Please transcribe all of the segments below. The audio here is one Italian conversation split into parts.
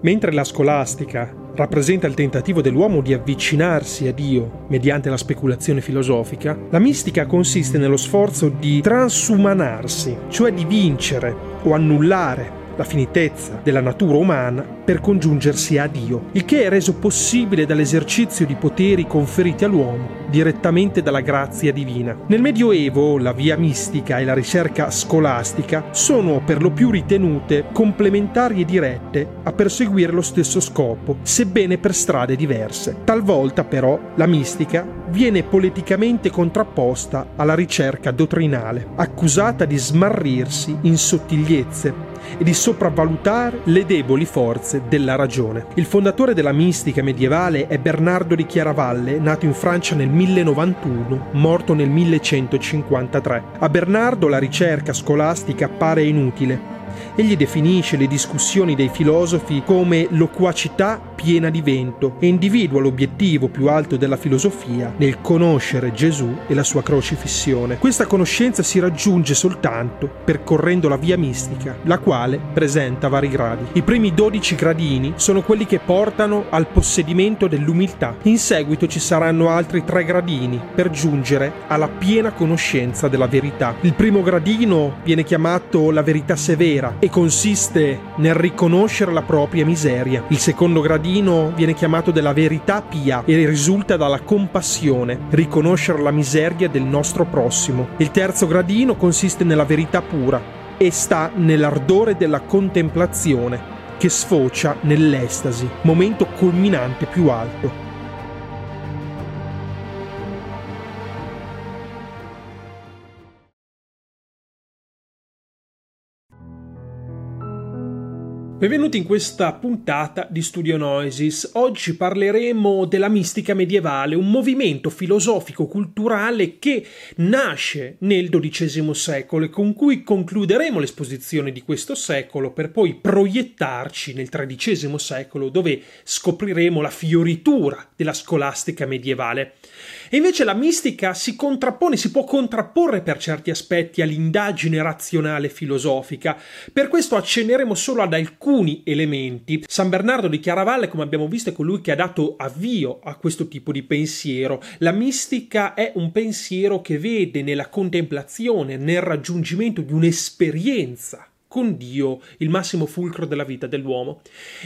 Mentre la scolastica rappresenta il tentativo dell'uomo di avvicinarsi a Dio mediante la speculazione filosofica, la mistica consiste nello sforzo di transumanarsi, cioè di vincere o annullare la finitezza della natura umana per congiungersi a Dio, il che è reso possibile dall'esercizio di poteri conferiti all'uomo direttamente dalla grazia divina. Nel Medioevo la via mistica e la ricerca scolastica sono per lo più ritenute complementari e dirette a perseguire lo stesso scopo, sebbene per strade diverse. Talvolta però la mistica viene politicamente contrapposta alla ricerca dottrinale, accusata di smarrirsi in sottigliezze e di sopravvalutare le deboli forze della ragione. Il fondatore della mistica medievale è Bernardo di Chiaravalle, nato in Francia nel 1091, morto nel 1153. A Bernardo la ricerca scolastica appare inutile Egli definisce le discussioni dei filosofi come loquacità piena di vento e individua l'obiettivo più alto della filosofia nel conoscere Gesù e la sua crocifissione. Questa conoscenza si raggiunge soltanto percorrendo la via mistica, la quale presenta vari gradi. I primi 12 gradini sono quelli che portano al possedimento dell'umiltà. In seguito ci saranno altri tre gradini per giungere alla piena conoscenza della verità. Il primo gradino viene chiamato la verità severa e consiste nel riconoscere la propria miseria. Il secondo gradino viene chiamato della verità pia e risulta dalla compassione, riconoscere la miseria del nostro prossimo. Il terzo gradino consiste nella verità pura e sta nell'ardore della contemplazione che sfocia nell'estasi, momento culminante più alto. Benvenuti in questa puntata di Studio Noisis. Oggi parleremo della mistica medievale, un movimento filosofico-culturale che nasce nel XII secolo e con cui concluderemo l'esposizione di questo secolo per poi proiettarci nel XIII secolo dove scopriremo la fioritura della scolastica medievale. E invece la mistica si contrappone, si può contrapporre per certi aspetti all'indagine razionale filosofica. Per questo accenneremo solo ad alcuni elementi. San Bernardo di Chiaravalle, come abbiamo visto, è colui che ha dato avvio a questo tipo di pensiero. La mistica è un pensiero che vede nella contemplazione, nel raggiungimento di un'esperienza con Dio il massimo fulcro della vita dell'uomo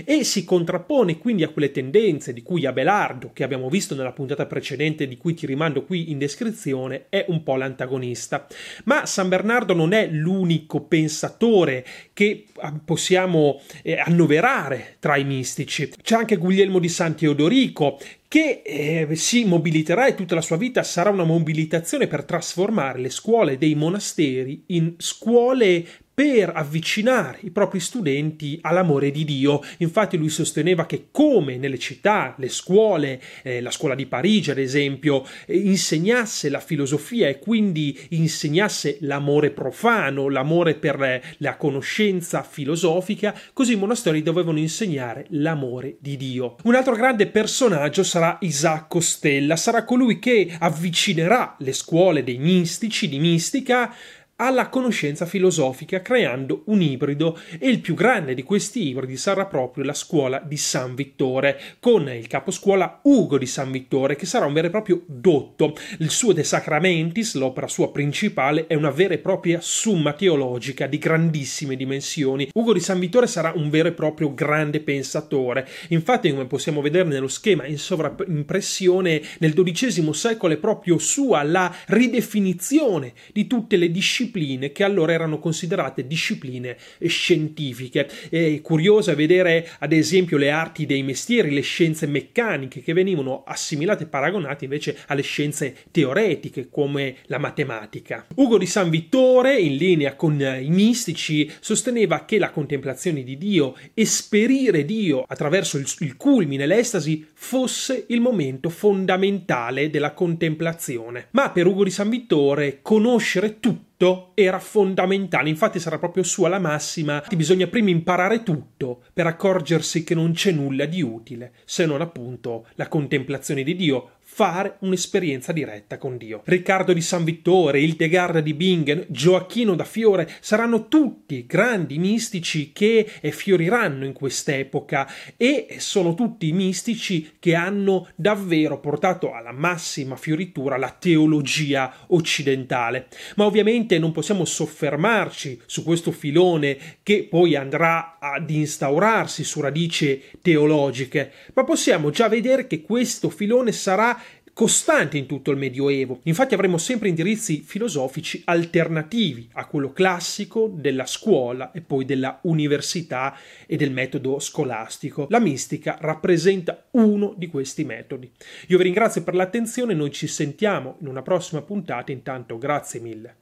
e si contrappone quindi a quelle tendenze di cui Abelardo, che abbiamo visto nella puntata precedente di cui ti rimando qui in descrizione, è un po' l'antagonista. Ma San Bernardo non è l'unico pensatore che ah, possiamo eh, annoverare tra i mistici. C'è anche Guglielmo di San Teodorico che eh, si mobiliterà e tutta la sua vita sarà una mobilitazione per trasformare le scuole dei monasteri in scuole per avvicinare i propri studenti all'amore di Dio. Infatti lui sosteneva che come nelle città, le scuole, eh, la scuola di Parigi ad esempio, eh, insegnasse la filosofia e quindi insegnasse l'amore profano, l'amore per eh, la conoscenza filosofica, così i monasteri dovevano insegnare l'amore di Dio. Un altro grande personaggio sarà Isacco Stella, sarà colui che avvicinerà le scuole dei mistici, di mistica, alla conoscenza filosofica creando un ibrido e il più grande di questi ibridi sarà proprio la scuola di San Vittore con il caposcuola Ugo di San Vittore che sarà un vero e proprio dotto. Il suo De Sacramentis, l'opera sua principale, è una vera e propria summa teologica di grandissime dimensioni. Ugo di San Vittore sarà un vero e proprio grande pensatore. Infatti, come possiamo vedere nello schema in sovraimpressione, nel XII secolo è proprio sua la ridefinizione di tutte le discipline discipline che allora erano considerate discipline scientifiche. È curioso vedere ad esempio le arti dei mestieri, le scienze meccaniche che venivano assimilate e paragonate invece alle scienze teoretiche come la matematica. Ugo di San Vittore, in linea con i mistici, sosteneva che la contemplazione di Dio, esperire Dio attraverso il, il culmine, l'estasi, fosse il momento fondamentale della contemplazione. Ma per Ugo di San Vittore conoscere tutto tutto era fondamentale, infatti sarà proprio sua la massima, bisogna prima imparare tutto per accorgersi che non c'è nulla di utile, se non appunto la contemplazione di Dio, fare un'esperienza diretta con Dio. Riccardo di San Vittore, Hildegard di Bingen, Gioacchino da Fiore saranno tutti grandi mistici che fioriranno in quest'epoca e sono tutti mistici che hanno davvero portato alla massima fioritura la teologia occidentale. Ma ovviamente non possiamo soffermarci su questo filone che poi andrà ad instaurarsi su radici teologiche, ma possiamo già vedere che questo filone sarà costante in tutto il Medioevo. Infatti avremo sempre indirizzi filosofici alternativi a quello classico della scuola e poi della università e del metodo scolastico. La mistica rappresenta uno di questi metodi. Io vi ringrazio per l'attenzione, noi ci sentiamo in una prossima puntata, intanto grazie mille.